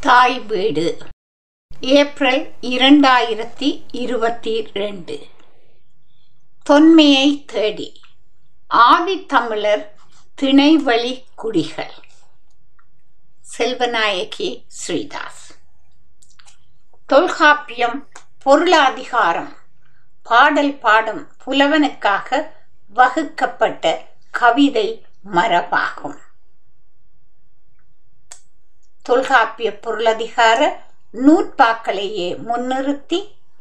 தாய் வீடு. ஏப்ரல் இரண்டாயிரத்தி இருபத்தி ரெண்டு தொன்மையை தேடி. ஆதித்தமிழர் திணைவழி குடிகள். செல்வநாயகி ஸ்ரீதாஸ். தொல்காப்பியம் பொருளாதிகாரம் பாடல் பாடும் புலவனுக்காக வகுக்கப்பட்ட கவிதை மரபாகும். தொல்காப்பிய பொருளதிகார நூற்பாக்களையே முன்னிறுத்தி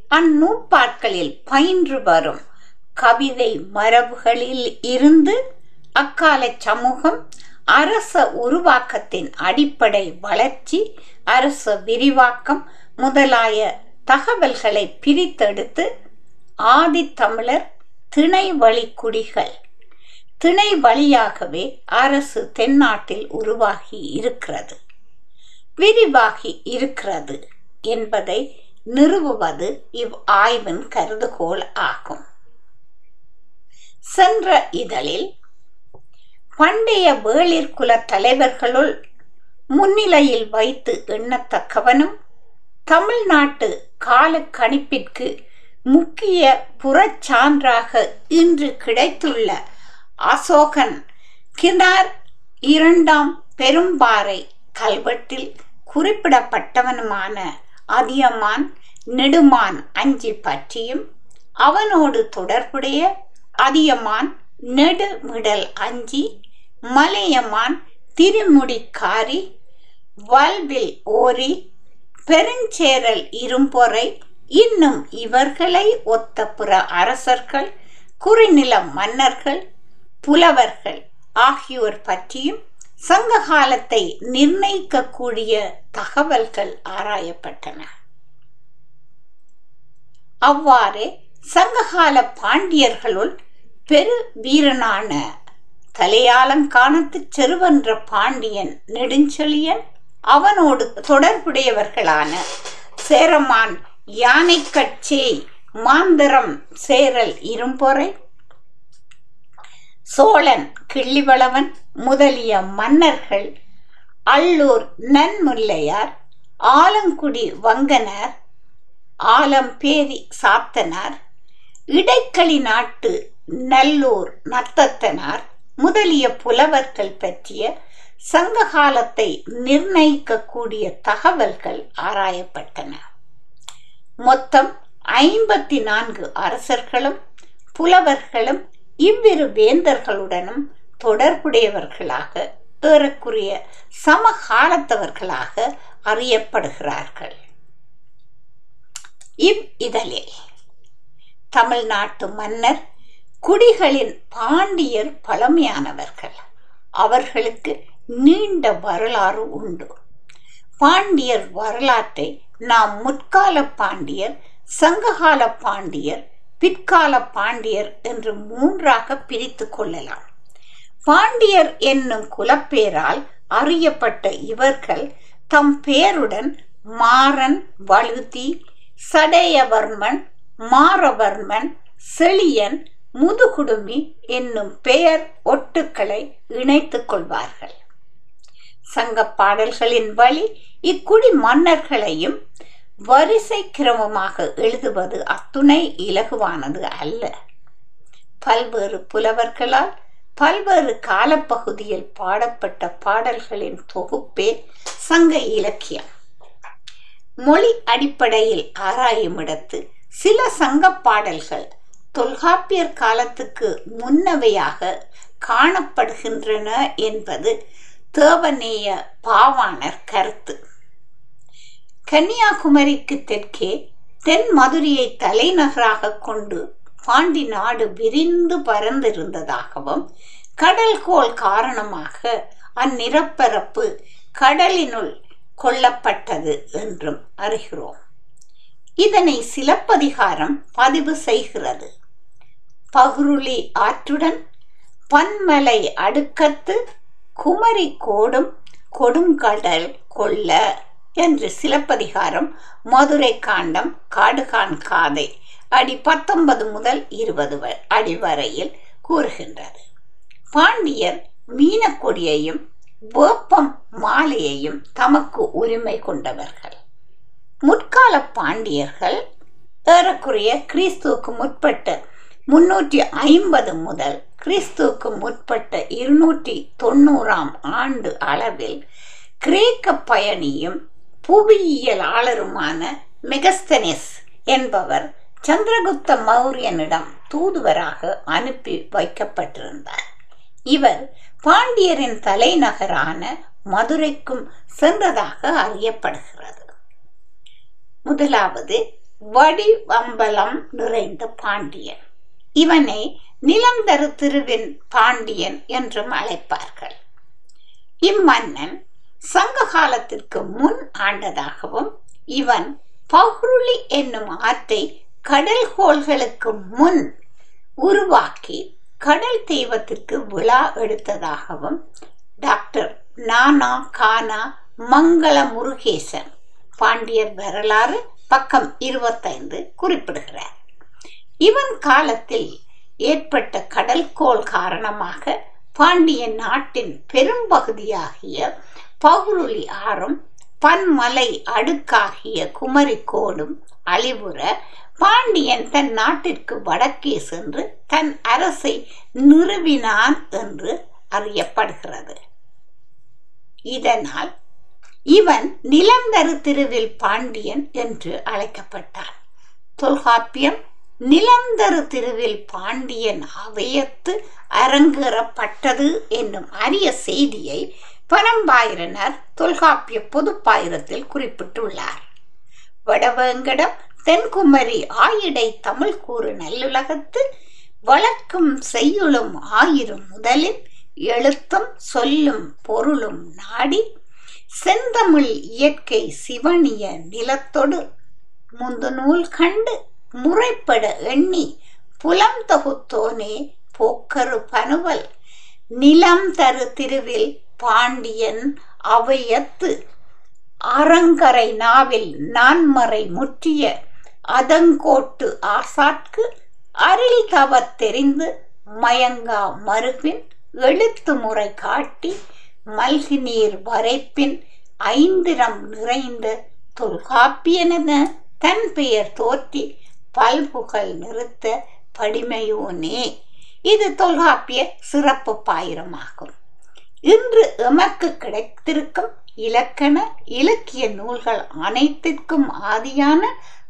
அந்நூற்பாட்களில் பயின்று வரும் கவிதை மரபுகளில் இருந்து அக்கால சமூகம் அரச உருவாக்கத்தின் அடிப்படை வளர்ச்சி அரச விரிவாக்கம் முதலாய தகவல்களை பிரித்தெடுத்து ஆதித்தமிழர் திணை வழி குடிகள். திணை வழியாகவே அரசு தென்னாட்டில் உருவாகி இருக்கிறது. விரிவாகி இருக்கிறது என்பதை நிறுவுவது இவ் ஆய்வின் கருதுகோள் ஆகும். சென்ற இதழில் பண்டைய வேளிர் குல தலைவர்களுள் முன்னிலையில் வைத்து எண்ணத்தக்கவனும் தமிழ்நாட்டு கால கணிப்பிற்கு முக்கிய புறச்சான்றாக இன்று கிடைத்துள்ள அசோகன் கிணார் இரண்டாம் பெரும்பாறை கல்வெட்டில் குறிப்பிடப்பட்டவனுமான அதியமான் நெடுமான் அஞ்சி பற்றியும் அவனோடு தொடர்புடைய அதியமான் நெடுமிடல் அஞ்சி மலையமான் திருமுடிக்காரி வல்வில் ஓரி பெருஞ்சேரல் இரும்பொறை இன்னும் இவர்களை ஒத்த புற அரசர்கள் குறிநில மன்னர்கள் புலவர்கள் ஆகியோர் பற்றியும் சங்க காலத்தை நிர்ணயிக்கக்கூடிய தகவல்கள் ஆராயப்பட்டன. அவ்வாறே சங்ககால பாண்டியர்களுள் பெரு வீரனான தலையாலங்கானத்து செருவென்ற பாண்டியன் நெடுஞ்செழியன் அவனோடு தொடர்புடையவர்களான சேரமான் யானைக்கட்சே மாந்தரம் சேரல் இரும்பொறை சோழன் கிள்ளிவளவன் முதலிய மன்னர்கள் அள்ளூர் நன்முல்லையார் ஆலங்குடி வங்கனர் ஆலம்பேரி சாத்தனார் இடைக்களி நாட்டு நல்லூர் நத்தத்தனார் முதலிய புலவர்கள் பற்றிய சங்க காலத்தை நிர்ணயிக்கக்கூடிய தகவல்கள் ஆராயப்பட்டன. மொத்தம் ஐம்பத்தி நான்கு அரசர்களும் புலவர்களும் இவ்விரு வேந்தர்களுடனும் தொடர்புடையவர்களாக ஏறக்குறைய சமகாலத்தவர்களாக அறியப்படுகிறார்கள். இவ் இதழில் தமிழ்நாட்டு மன்னர் குடிகளின் பாண்டியர் பழமையானவர்கள். அவர்களுக்கு நீண்ட வரலாறு உண்டு. பாண்டியர் வரலாற்றை நாம் முற்கால பாண்டியர் சங்ககால பாண்டியர் பிற்கால பாண்டியர் என்று மூன்றாக பிரித்து கொள்ளலாம். பாண்டியர் என்னும் குலப்பேரால் அறியப்பட்ட இவர்கள் தம் பேருடன் மாறன் வழுதி சடையவர்மன் மாரவர்மன் செழியன் முதுகுடுமி என்னும் பெயர் ஒட்டுக்களை இணைத்துக் கொள்வார்கள். சங்க பாடல்களின் வழி இக்குடி மன்னர்களையும் வரிசை கிரமமாக எழுதுவது அத்துணை இலகுவானது அல்ல. பல்வேறு புலவர்களால் பல்வேறு காலப்பகுதியில் பாடப்பட்ட பாடல்களின் தொகுப்பே சங்க இலக்கியம். மொழி அடிப்படையில் ஆராயும் இடத்து சில சங்க பாடல்கள் தொல்காப்பியர் காலத்துக்கு முன்னவையாக காணப்படுகின்றன என்பது தேவநேய பாவாணர் கருத்து. கன்னியாகுமரிக்கு தெற்கே தென் மதுரையை தலைநகராக கொண்டு பாண்டி நாடு விரிந்து பறந்திருந்ததாகவும் கடல்கோள் காரணமாக அந்நிறப்பரப்பு கடலினுள் கொல்லப்பட்டது என்றும் அறிகிறோம். இதனை சிலப்பதிகாரம் பதிவு செய்கிறது. பகுருளி ஆற்றுடன் பன்மலை அடுக்கத்து குமரி கோடும் கொடுங்கடல் கொள்ள என்று சிலப்பதிகாரம் மதுரை காண்டம் காடுகான் காதை அடி பத்தொன்பது முதல் இருபது அடி வரையில் கூறுகின்றது. பாண்டியர் மீனக்கொடியையும் வேப்பம் மாலையையும் தமக்கு உரிமை கொண்டவர்கள். முற்கால பாண்டியர்கள் ஏறக்குறைய கிறிஸ்துவுக்கு முற்பட்ட முன்னூற்றி ஐம்பது முதல் கிறிஸ்துவுக்கு முற்பட்ட இருநூற்றி தொண்ணூறாம் ஆண்டு அளவில் கிரேக்க பயணியும் புவியியலாளருமான மெகஸ்தனிஸ் என்பவர் சந்திரகுப்த மௌரியனிடம் தூதுவராக அனுப்பி வைக்கப்பட்டிருந்தார். இவர் பாண்டியரின் தலைநகரான மதுரைக்கும் சென்றதாக அறியப்படுகிறது. முதலாவது வடிவம்பலம் நிறைந்த பாண்டியன். இவனை நிலந்தரு திருவின் பாண்டியன் என்றும் அழைப்பார்கள். இம்மன்னன் சங்க காலத்திற்கு முன் ஆண்டதாகவும் இவன் பகுருளி என்னும் ஆற்றை கடல்கோள்களுக்கு முன் உருவாக்கி கடல் தெய்வத்திற்கு விழா எடுத்ததாகவும் டாக்டர் நானா கானா மங்கள முருகேசன் பாண்டியர் வரலாறு பக்கம் இருபத்தைந்து குறிப்பிடுகிறார். இவன் காலத்தில் ஏற்பட்ட கடல்கோள் காரணமாக பாண்டிய நாட்டின் பெரும்பகுதியாகிய பகுருளி ஆறும் பன்மலை அடுக்காகிய குமரிக்கோடும் அழிவுற பாண்டியன் தன் நாட்டிற்கு வடக்கே சென்று தன் அரசை நிறுவினான் என்று அறியப்படுகிறது. இதனால் இவன் நிலந்தரு திருவில் பாண்டியன் என்று அழைக்கப்பட்டான். தொல்காப்பியம் நிலந்தரு திருவில் பாண்டியன் அவையத்து அரங்கேறப்பட்டது என்னும் அரிய செய்தியை பனம்பாயிரனர் தொல்காப்பிய பொதுப்பாயிரத்தில் குறிப்பிட்டுள்ளார். வடவேங்கடம் தென்குமரி ஆயிடை தமிழ் கூறு நல்லுலகத்து வழக்கும் செய்யுளும் ஆயிரும் முதலில் எழுத்தும் சொல்லும் பொருளும் நாடி செந்தமிழ் இயற்கை சிவனிய நிலத்தொடு முந்து நூல் கண்டு முறைப்பட எண்ணி புலம் தொகுத்தோனே போக்கரு பனுவல் நிலம் தரு திருவில் பாண்டியன் அவையத்து அறங்கரை நாவில் நான்மறை முற்றிய அதங்கோட்டு ஆசாட்கு அரில் தவத் தெரிந்து மயங்கா மருகின் எழுத்து முறை காட்டி மல்கி நீர் வரைப்பின் ஐந்திரம் நிறைந்த தொல்காப்பியனென தன் பெயர் தோற்றி பல்புகழ் நிறுத்த படிமையோனே. இது தொல்காப்பிய சிறப்பு பாயிரமாகும். இன்று எமக்கு கிடைத்திருக்கும் இலக்கண இலக்கிய நூல்கள் அனைத்திற்கும் ஆதியான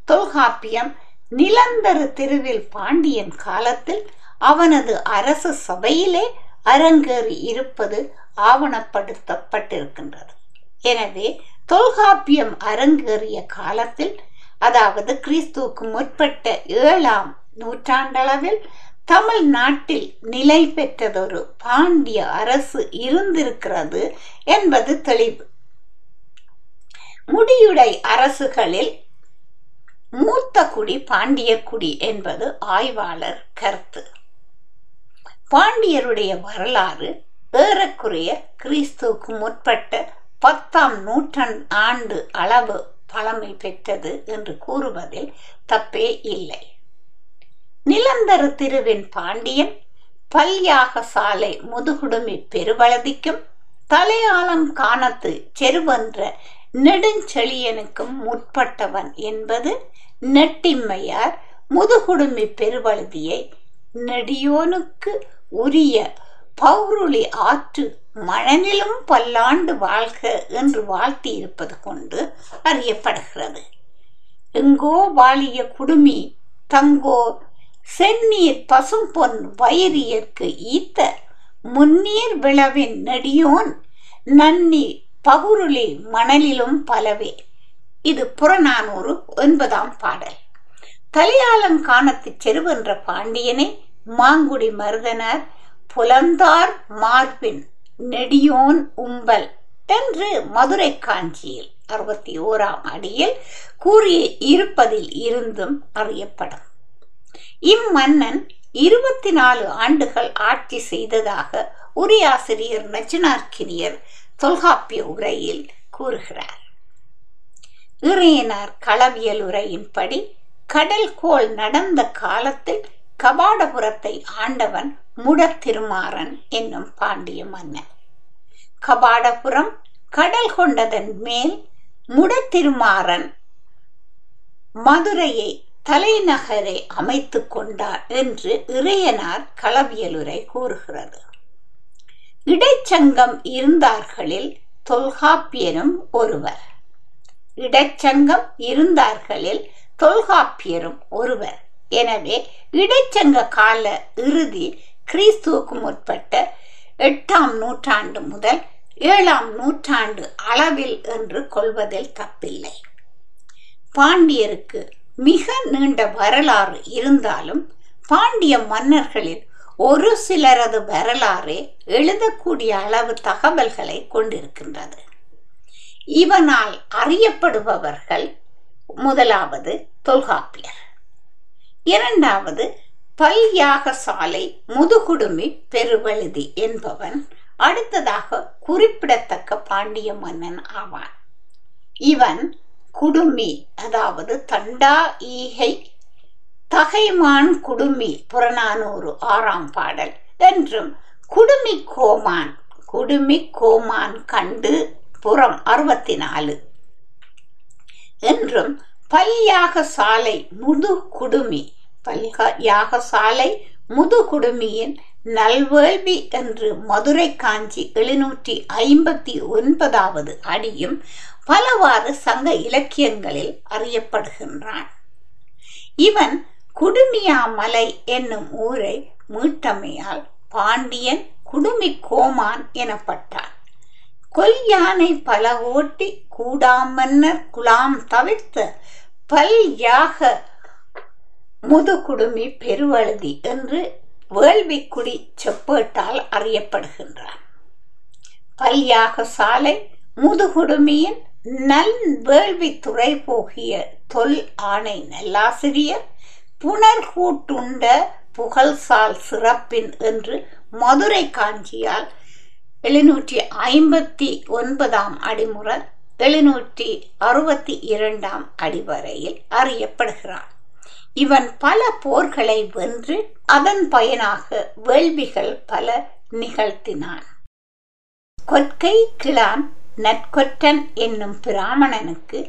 தொல்காப்பியம் நிலந்தரு திருவில் பாண்டியன் காலத்தில் அவனது அரசு சபையிலே அரங்கேறி இருப்பது ஆவணப்படுத்தப்பட்டிருக்கின்றது. எனவே தொல்காப்பியம் அரங்கேறிய காலத்தில் அதாவது கிறிஸ்துவுக்கு முற்பட்ட ஏழாம் நூற்றாண்டளவில் தமிழ்நாட்டில் நிலை பெற்றதொரு பாண்டிய அரசு இருந்திருக்கிறது என்பது தெளிவு. முடியுடை அரசுகளில் மூத்த குடி பாண்டிய குடி என்பது ஆய்வாளர் கருத்து. பாண்டியருடைய வரலாறு ஏறக்குறைய கிறிஸ்துவுக்கு முற்பட்ட பத்தாம் நூற்றாண்டு ஆண்டு அளவு பழமை பெற்றது என்று கூறுவதில் தப்பே இல்லை. நிலந்தரு திருவின் பாண்டியன் பல்யாக சாலை முதுகுடுமி பெருவளதிக்கும் தலையாளம் காணத்து செருவென்ற நெடுஞ்செழியனுக்கும் முற்பட்டவன் என்பது நெட்டிம்மையார் முதுகுடுமி பெருவழுதியை நெடியோனுக்கு உரிய பௌருளி ஆற்று மணனிலும் பல்லாண்டு வாழ்க என்று வாழ்த்தி இருப்பது கொண்டு அறியப்படுகிறது. எங்கோ வாழிய குடுமி தங்கோ செந்நீர் பசும்பொன் வயிறியற்கு ஈத்த முன்னீர் விளவின் நெடியோன் நன்னி பகுருளி மணலிலும் பலவே. இது புறநானூறு ஒன்பதாம் பாடல். தலையாலங்கானத்து செருவென்ற பாண்டியனை மாங்குடி மருதனர் புலந்தார் மார்பின் நெடியோன் உம்பல் என்று மதுரை காஞ்சியில் அறுபத்தி ஓராம் அடியில் கூறிய இருப்பதில் இருந்தும் அறியப்படும். இம்மன்னன் இருபத்தி நாலு ஆண்டுகள் ஆட்சி செய்ததாக உரியாசிரியர் நச்சினார்கினியர் தொல்காப்பிய உரையில் கூறுகிறார். இறையனார் களவியல் உரையின்படி கடல் கோள் நடந்த காலத்தில் கபாடபுரத்தை ஆண்டவன் முடத்திருமாறன் என்னும் பாண்டிய மன்னன். கபாடபுரம் கடல் கொண்டதன் மேல் முடத்திருமாறன் மதுரையை தலைநகரை அமைத்து கொண்டார் என்று இறையனார் களவியலுரை கூறுகிறது. இடைச்சங்கம் இருந்தார்களில் தொல்காப்பியரும் ஒருவர். இடைச்சங்கம் இருந்தார்களில் தொல்காப்பியரும் ஒருவர். எனவே இடைச்சங்க கால இறுதி கிறிஸ்துவுக்கு முற்பட்ட எட்டாம் நூற்றாண்டு முதல் ஏழாம் நூற்றாண்டு அளவில் என்று கொள்வதில் தப்பில்லை. பாண்டியருக்கு மிக நீண்ட வரலாறு இருந்தாலும் பாண்டிய மன்னர்களில் ஒரு சிலரது வரலாறே எழுதக்கூடிய அளவு தகவல்களை கொண்டிருக்கின்றது. இவனால் அறியப்படுபவர்கள் முதலாவது தொல்காப்பியர். இரண்டாவது பல்யாக சாலை முதுகுடுமி பெருவழுதி என்பவன் அடுத்ததாக குறிப்பிடத்தக்க பாண்டிய மன்னன் ஆவான். இவன் குடுமி அதாவது தண்டா ஈகை தகைமான் குடுமி புறநானூறு ஆறாம் பாடல். என்றும் குடுமி கோமான் குடுமி கோமான் கண்டு புறம் அறுபத்தி நாலு என்றும் பல்யாக சாலை முது குடுமி பல்யாக சாலை முது குடுமியின் நல்வேள்வி என்று மதுரை காஞ்சி எழுநூற்றி ஐம்பத்தி ஒன்பதாவது அடியும் பலவாறு சங்க இலக்கியங்களில் அறியப்படுகின்றான். இவன் குடுமியாமலை என்னும் ஊரை மீட்டமையால் பாண்டியன் குடுமி கோமான் எனப்பட்டான். கொல்யானை பல ஓட்டி கூடாமன்னர் குலாம் தவிர்த்த பல் யாக முதுகுடுமி பெருவழுதி என்று வேள்விக்குடி செப்பேட்டால் அறியப்படுகின்றான். பல்யாக சாலை முதுகுடுமியின் நல் வேள்வி துறை போகிய தொல் ஆணை நல்லாசிரியர் புனர்கூட்டுண்ட புகழ்சால் சிறப்பின் என்று மதுரை காஞ்சியால் எழுநூற்றி ஐம்பத்தி ஒன்பதாம் அடிமுறை எழுநூற்றி அறுபத்தி இரண்டாம் அடிவரையில் அறியப்படுகிறான் இவன் பல போர்களை வென்று அதன் பயனாக வேள்விகள் பல நிகழ்த்தினான். கொற்கை கிளான் நற்கொற்றன் என்னும் பிராமணனுக்கு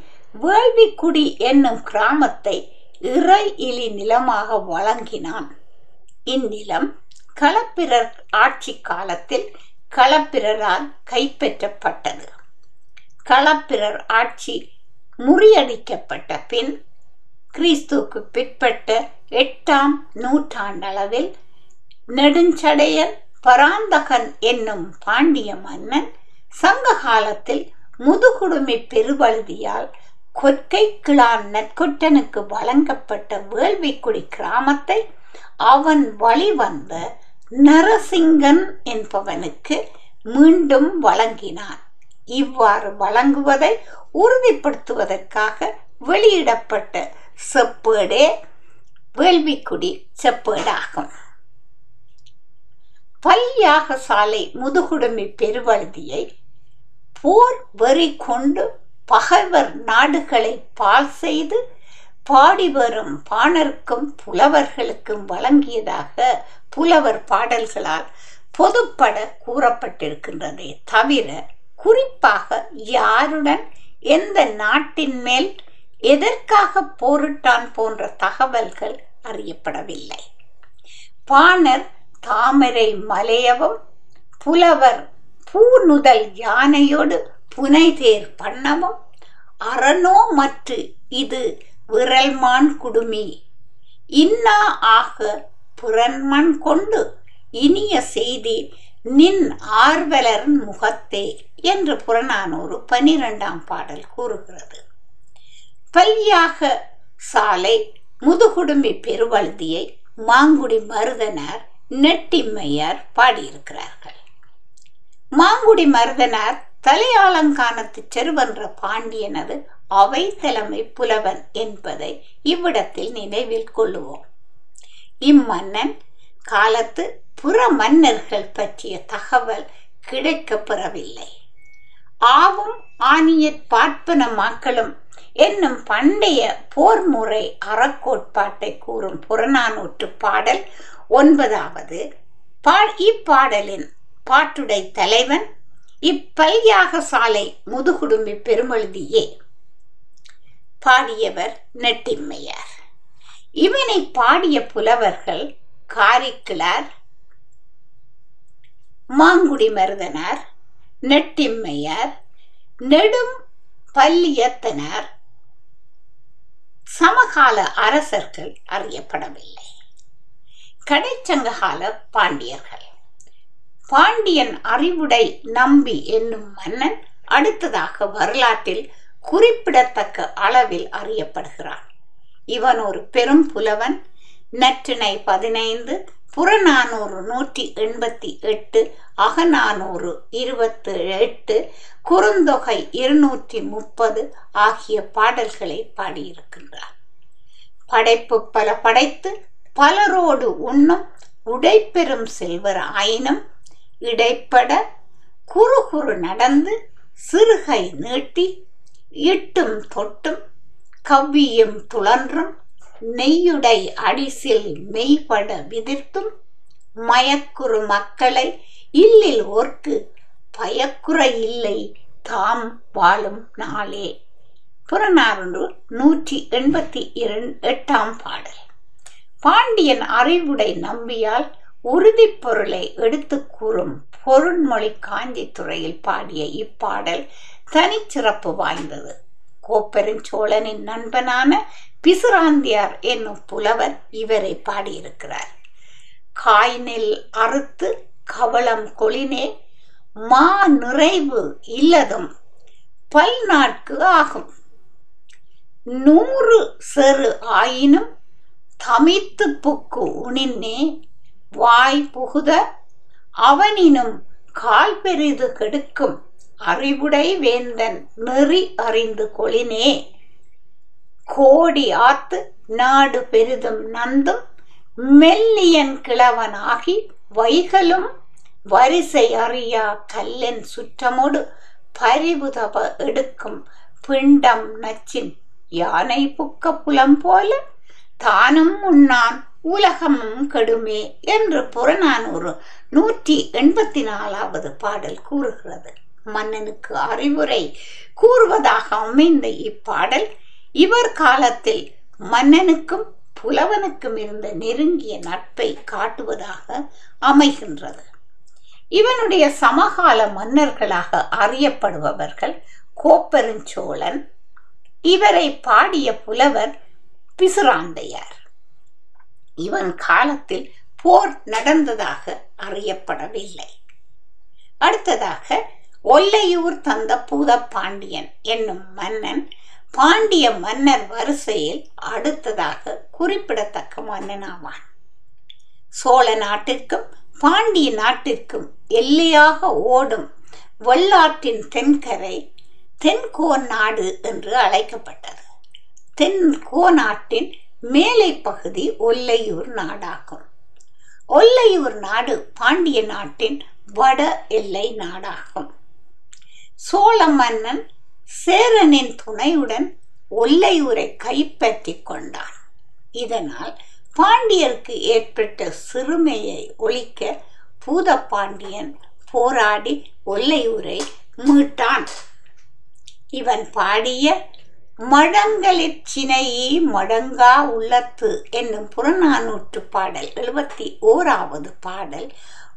வேள்விக்குடி என்னும் கிராமத்தை இறை இலி நிலமாக வழங்கினான். இந்நிலம் களப்பிரர் ஆட்சி காலத்தில் களப்பிரரால் கைப்பற்றப்பட்டது. களப்பிரர் ஆட்சி முறியடிக்கப்பட்ட பின் கிறிஸ்துக்கு பிற்பட்ட எட்டாம் நூற்றாண்டளவில் நெடுஞ்சடையன் பராந்தகன் என்னும் பாண்டிய மன்னன் சங்க காலத்தில் முதுகுடுமி பெருவழுதியால் கொற்கை கிழான் நற்கொற்றனுக்கு வழங்கப்பட்ட வேள்விக்குடி கிராமத்தை அவன் வழிவந்த நரசிங்கன் என்பவனுக்கு மீண்டும் வழங்கினான். இவ்வாறு வழங்குவதை உறுதிப்படுத்துவதற்காக வெளியிடப்பட்ட செப்பேடே வேள்விக்குடி செப்பேடாகும். பல்யாக சாலை முதுகுடுமி பெருவழுதியை போர் வெறி கொண்டு பகைவர் நாடுகளை பால் செய்து பாடி வரும் பாணருக்கும் புலவர்களுக்கும் வழங்கியதாக புலவர் பாடல்களால் பொதுப்பட கூறப்பட்டிருக்கின்றதே தவிர குறிப்பாக யாருடன் எந்த நாட்டின் மேல் எதற்காக போரிட்டான் போன்ற தகவல்கள் அறியப்படவில்லை. பாணர் தாமரை மலையவும் புலவர் பூநுதல் யானையோடு புனைதேர் பண்ணமும் அரணோ மற்று இது விரல்மான் குடுமி. இன்னா ஆக புறன்மண் கொண்டு இனிய செய்தி நின் ஆர்வலரன் முகத்தே என்று புறநானூறு பனிரெண்டாம் பாடல் கூறுகிறது. பல்யாக சாலை முதுகுடுமி பெருவழுதியை மாங்குடி மருதனார் நெட்டிம்மையார் பாடியிருக்கிறார்கள். மாங்குடி மருதனார் தலையாலங்கானத்து செருவென்ற பாண்டியனது அவை தலைமை புலவன் என்பதை இவ்விடத்தில் நினைவில் கொள்ளுவோம். இம்மன்னன் காலத்து புற மன்னர்கள் பற்றிய தகவல் கிடைக்கப் பெறவில்லை. ஆவும் ஆணியற் பார்ப்பன மாக்களும் என்னும் பண்டைய போர் முறை அறக்கோட்பாட்டை கூறும் புறநானூற்று பாடல் ஒன்பதாவது பா இப்பாடலின் பாட்டுடை தலைவன் இப்பல்யாக சாலை முதுகுடும்பி பெருமழுதியே. பாடியவர் நெட்டிம்மையார் இவனை பாடிய புலவர்கள் காரிக்கிளார் மாங்குடி மருதனார் நெட்டிம்மையார் நெடும் பல்லியத்தனார் சமகால அரசர்கள் அறியப்படவில்லை. கடைச்சங்ககால பாண்டியர்கள். பாண்டியன் அறிவுடை நம்பி என்னும் மன்னன் அடுத்ததாக வரலாற்றில் குறிப்பிடத்தக்க அளவில் அறியப்படுகிறான். இவன் ஒரு பெரும் புலவன். நற்றினை பதினைந்து புறநானூறு நூற்றி எண்பத்தி எட்டு அகநானூறு இருபத்தி எட்டு குறுந்தொகை இருநூற்றி முப்பது ஆகிய பாடல்களை பாடியிருக்கின்றார். படைப்பு பல படைத்து பலரோடு உண்ணும் உடைப்பெறும் செல்வர் ஆயினும் இடைப்பட குறு குறு நடந்து சிறுகை நீட்டி இட்டும் தொட்டும் கவ்வியும் துளன்றும் நெய்யுடை அடிசில் மெய்பட விதிர்த்தும் மயக்குறு மக்களை இல்லில் ஓர்க்கு பயக்குற இல்லை தாம் வாழும் நாளே. புறநானூறு நூற்றி எண்பத்தி இரண்டு எட்டாம் பாடல். பாண்டியன் அறிவுடை நம்பியால் உறுதிப்பொருளை எடுத்து கூறும் பொருண்மொழி காஞ்சி துறையில் பாடிய இப்பாடல் தனிச்சிறப்பு வாய்ந்தது. கோப்பெருஞ்சோழனின் நண்பனான பிசுராந்தியார் என்னும் புலவர் இவரை பாடியிருக்கிறார். காய்நெல் அறுத்து கவளம் கொளினே மா நிறைவு இல்லதும் பல் நாட்கு ஆகும். நூறு செரு ஆயினும் தமித்து புக்கு உணின்னே வாய் புகுத அவனினும் கால் பெரிது கெடுக்கும் அறிவுடை வேந்தன் நெறி அறிந்து கொளினே. கோடி ஆத்து நாடு பெரிதும் நந்தும் மெல்லியன் கிழவனாகி வைகளும் வரிசை அறியா கல்லென் சுற்றமோடு பரிவுதவ எடுக்கும் பிண்டம் நச்சின் யானை புக்க புலம் போல தானும் உண்ணான் உலகமும் கெடுமே என்று புறநானூறு நூற்றி எண்பத்தி நாலாவது பாடல் கூறுகிறது. மன்னனுக்கு அறிவுரை கூறுவதாக அமைந்த இப்பாடல் இவர் காலத்தில் மன்னனுக்கும் புலவனுக்கும் இருந்த நெருங்கிய நட்பை காட்டுவதாக அமைகின்றது. இவனுடைய சமகால மன்னர்களாக அறியப்படுபவர்கள் கோப்பெருஞ்சோழன் இவரை பாடிய புலவர் பிசுராந்தையார். இவன் காலத்தில் போர் நடந்ததாக அறியப்படவில்லை. அடுத்ததாக ஒல்லையூர் தந்த பூத பாண்டியன் என்னும் மன்னன் பாண்டிய மன்னர் வரிசையில் அடுத்ததாக குறிப்பிடத்தக்க மன்னனாவான். சோழ நாட்டிற்கும் பாண்டிய நாட்டிற்கும் எல்லையாக ஓடும் வெள்ளாற்றின் தென்கரை தென்கோ நாடு என்று அழைக்கப்பட்டது. தென்கோ நாட்டின் மேலை பகுதி ஒல்லையூர் நாடாகும். ஒல்லையூர் நாடு பாண்டிய நாட்டின் வட எல்லை நாடாகும். சோழ மன்னன் சேரனின் துணையுடன் ஒல்லையூரை கைப்பற்றி கொண்டான். இதனால் பாண்டியருக்கு ஏற்பட்ட சிறுமையை ஒழிக்க பூதப்பாண்டியன் போராடி ஒல்லையூரை மீட்டான். இவன் பாடிய மடங்களிற் சினையே மடங்கா உள்ளத்து என்னும் புறநானூற்று பாடல் எழுபத்தி ஓராவது பாடல்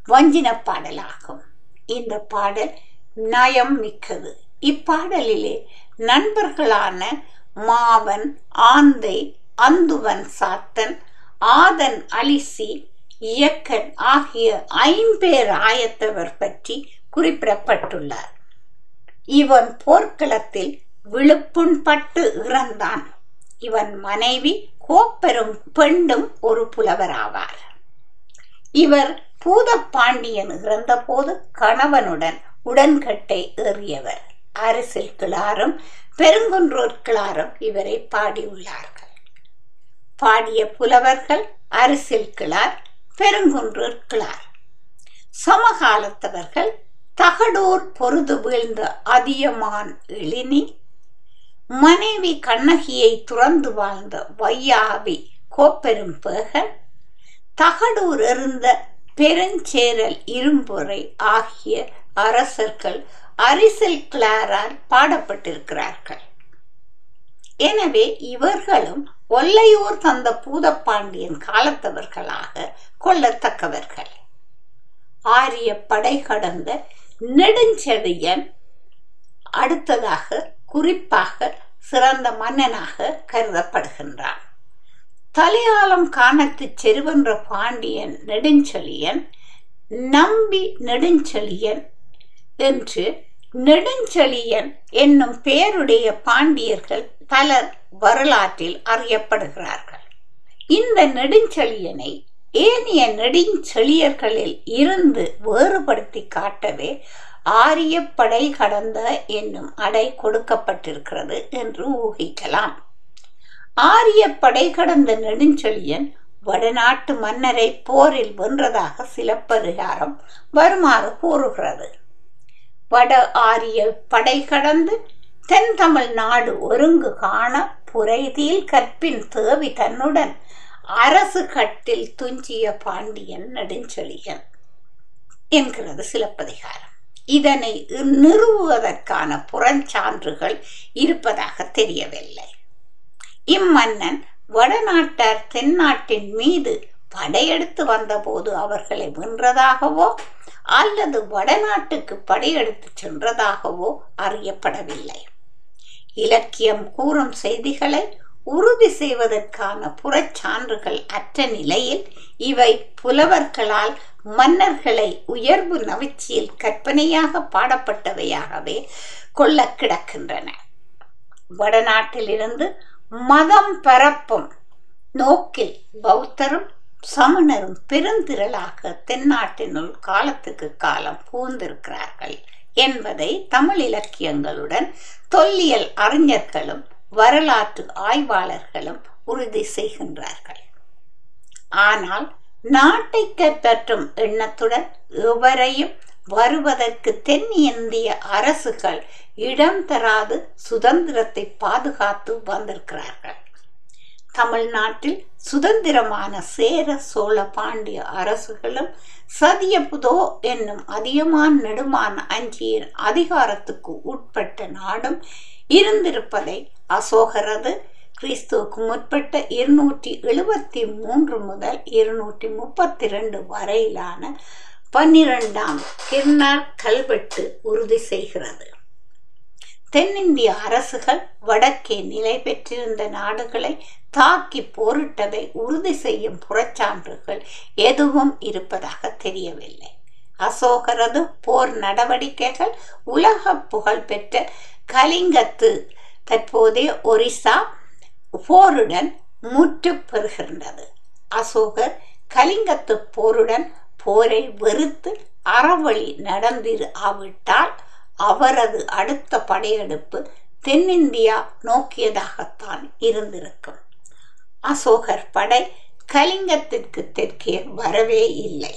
வஞ்சின பாடலாகும். இந்த பாடல் நயம் மிக்கது. இப்பாடலிலே நண்பர்களான மாவன் ஆந்தை அந்துவன் சாத்தன் ஆதன் அலிசி இயக்கன் ஆகிய ஐம்பேர் ஆயத்தவர் பற்றி குறிப்பிடப்பட்டுள்ளார். இவன் போர்க்களத்தில் விழுப்புண்பட்டு இறந்தான். இவன் மனைவி கோப்பெரும் பெண்டும் ஒரு புலவராவார். இவர் பூதப்பாண்டியன் இறந்தபோது கணவனுடன் உடன்கட்டை ஏறியவர். அரசில் கிளாரும் பெருங்குன்றூர் கிளாரும் இவரை பாடியுள்ளார்கள். பாடிய புலவர்கள் அரசில் கிளார் பெருங்குன்றூர் கிளார். சமகாலத்தவர்கள் தகடூர் பொருது வீழ்ந்த அதியமான் எழினி மனைவி கண்ணகியை துறந்து வாழ்ந்த வையாவி கோப்பெரும் பேகன் தகடூர் எறிந்த பெருஞ்சேரல் இரும்புரை ஆகிய அரசர்கள் அரிசல் கிளாரால் பாடப்பட்டிருக்கிறார்கள். எனவே இவர்களும் ஒல்லையூர் தந்த பூதப்பாண்டியன் காலத்தவர்களாக கொள்ளத்தக்கவர்கள். ஆரிய படை கடந்த நெடுஞ்செழியன் அடுத்ததாக குறிப்பாக சிறந்த மன்னனாக கருதப்படுகின்றான் தலையாளம் காணத்து செருவென்ற பாண்டியன் நெடுஞ்செழியன் நம்பி நெடுஞ்செழியன் என்று நெடுஞ்செழியன் என்னும் பெயருடைய பாண்டியர்கள் பலர் வரலாற்றில் அறியப்படுகிறார்கள். இந்த நெடுஞ்செழியனை ஏனைய நெடுஞ்செழியர்களில் இருந்து வேறுபடுத்தி காட்டவே ஆரியப்படை கடந்த என்னும் அடை கொடுக்கப்பட்டிருக்கிறது என்று ஊகிக்கலாம். ஆரிய படை கடந்த நெடுஞ்செழியன் வடநாட்டு மன்னரை போரில் வென்றதாக சிலப்பதிகாரம் வருமாறு கூறுகிறது. வட ஆரிய படை கடந்து தென் தமிழ் நாடு ஒருங்கு காண புரைதியில் கற்பின் தேவி தன்னுடன் அரசு கட்டில் துஞ்சிய பாண்டியன் நெடுஞ்செழியன் என்கிறது சிலப்பதிகாரம். இதனை நிறுவுவதற்கான புறஞ்சான்றுகள் இருப்பதாக தெரியவில்லை. இம்மன்னன் வடநாட்டார் தென்னாட்டின் மீது படையெடுத்து வந்தபோது அவர்களை வென்றதாகவோ அல்லது வடநாட்டுக்கு படையெடுத்து சென்றதாகவோ அறியப்படவில்லை. இலக்கியம் கூறும் செய்திகளை உறுதி செய்வதற்கான புறச்சான்றுகள் அற்ற நிலையில் இவை புலவர்களால் மன்னர்களை உயர்வு நவிச்சியில் கற்பனையாக பாடப்பட்டவையாகவே கொள்ள கிடக்கின்றன. வடநாட்டிலிருந்து மதம் பரப்பும் நோக்கில் பௌத்தரும் சமணரும் பெருந்திரளாக தென்னாட்டினுள் காலத்துக்கு காலம் பூந்திருக்கிறார்கள் என்பதை தமிழ் இலக்கியங்களுடன் தொல்லியல் அறிஞர்களும் வரலாற்று ஆய்வாளர்களும் உறுதி செய்கின்றார்கள். ஆனால் நாட்டை கைப்பற்றும் எண்ணத்துடன் எவரையும் வருவதற்கு தென்னிந்திய அரசுகள் இடம் தராது சுதந்திரத்தை பாதுகாத்து வந்திருக்கிறார்கள். தமிழ்நாட்டில் சுதந்திரமான சேர சோழ பாண்டிய அரசுகளும் சதியபுதோ என்னும் அதிகமான நெடுமான அஞ்சியின் அதிகாரத்துக்கு உட்பட்ட நாடும் இருந்திருப்பதை அசோகரது கிறிஸ்துவுக்கு முற்பட்ட இருநூற்றி எழுபத்தி மூன்று முதல் இருநூற்றி முப்பத்தி ரெண்டு வரையிலான பன்னிரெண்டாம் கிர்னார் கல்வெட்டு உறுதி செய்கிறது. தென்னிந்திய அரசுகள் வடக்கே நிலை பெற்றிருந்த நாடுகளை தாக்கி போரிட்டதை உறுதி செய்யும் புறச்சான்றுகள் எதுவும் இருப்பதாக தெரியவில்லை. அசோகரது போர் நடவடிக்கைகள் உலக புகழ் பெற்ற கலிங்கத்து தற்போதைய ஒரிசா போருடன் முற்று பெறுகின்றது. அசோகர் கலிங்கத்து போருடன் போரை வெறுத்து அறவழி நடந்திரு ஆவிட்டால் அவரது அடுத்த படையெடுப்பு தென்னிந்தியா நோக்கியதாகத்தான் இருந்திருக்கும். அசோகர் படை கலிங்கத்திற்கு தெற்கே வரவே இல்லை.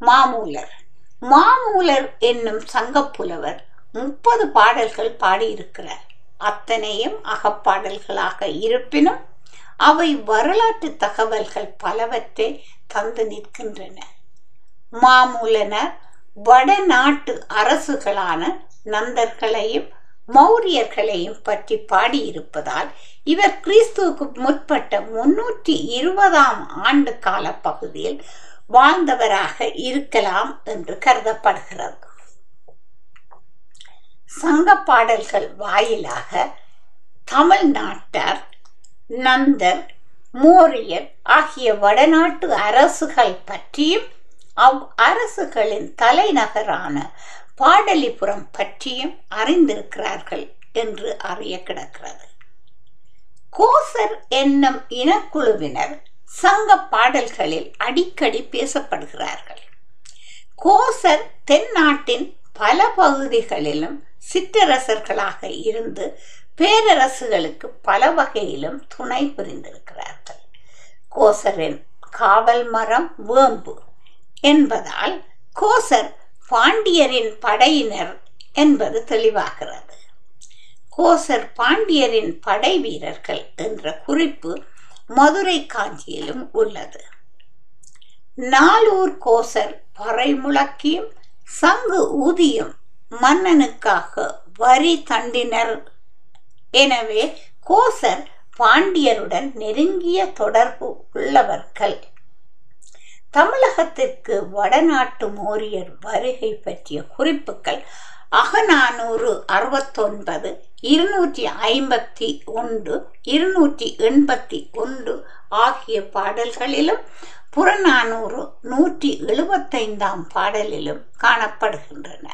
மாமூலர். மாமூலர் என்னும் சங்கப்புலவர் முப்பது பாடல்கள் பாடியிருக்கிறார். அத்தனையும் அகப்பாடல்களாக இருப்பினும் அவை வரலாற்று தகவல்கள் பலவற்றை தந்து நிற்கின்றன. மாமூலனர் வடநாட்டு அரசுகளான நந்தர்களையும் மௌரியர்களையும் பற்றி பாடியிருப்பதால் இவர் கிறிஸ்துவுக்கு முற்பட்ட முன்னூற்றி இருபதாம் ஆண்டு கால பகுதியில் வாழ்ந்தவராக இருக்கலாம் என்று கருதப்படுகிறது. சங்க பாடல்கள் வாயிலாக தமிழ்நாட்டார் நந்தர் மோரியர் ஆகிய வடநாட்டு அரசுகள் பற்றியும் அவ் அரசுகளின் தலைநகரான பாடலிபுரம் பற்றியும் அறிந்திருக்கிறார்கள் என்று அறிய கிடக்கிறது. கோசர் என்னும் இனக்குழுவினர் சங்க பாடல்களில் அடிக்கடி பேசப்படுகிறார்கள். கோசர் தென்னாட்டின் பல பகுதிகளிலும் சிற்றரசர்களாக இருந்து பேரரசுகளுக்கு பல வகையிலும் துணை புரிந்திருக்கிறார்கள். கோசரின் காவல் மரம் வேம்பு என்பதால் கோசர் பாண்டியரின் படையினர் என்பது தெளிவாகிறது. கோசர் பாண்டியரின் படை வீரர்கள் என்ற குறிப்பு மதுரை காஞ்சியிலும் உள்ளது. நாலூர் கோசர் பறை முழக்கியும் சங்கு ஊதியும் மன்னனுக்காக வரி தண்டினர். எனவே கோசர் பாண்டியருடன் நெருங்கிய தொடர்பு உள்ளவர்கள். தமிழகத்திற்கு வடநாட்டு மோரியர் வருகை பற்றிய குறிப்புகள் அகநானூறு அறுபத்தொன்பது இருநூற்றி ஐம்பத்தி ஒன்று இருநூற்றி எண்பத்தி ஒன்று ஆகிய பாடல்களிலும் புறநானூறு நூற்றி எழுபத்தைந்தாம் பாடலிலும் காணப்படுகின்றன.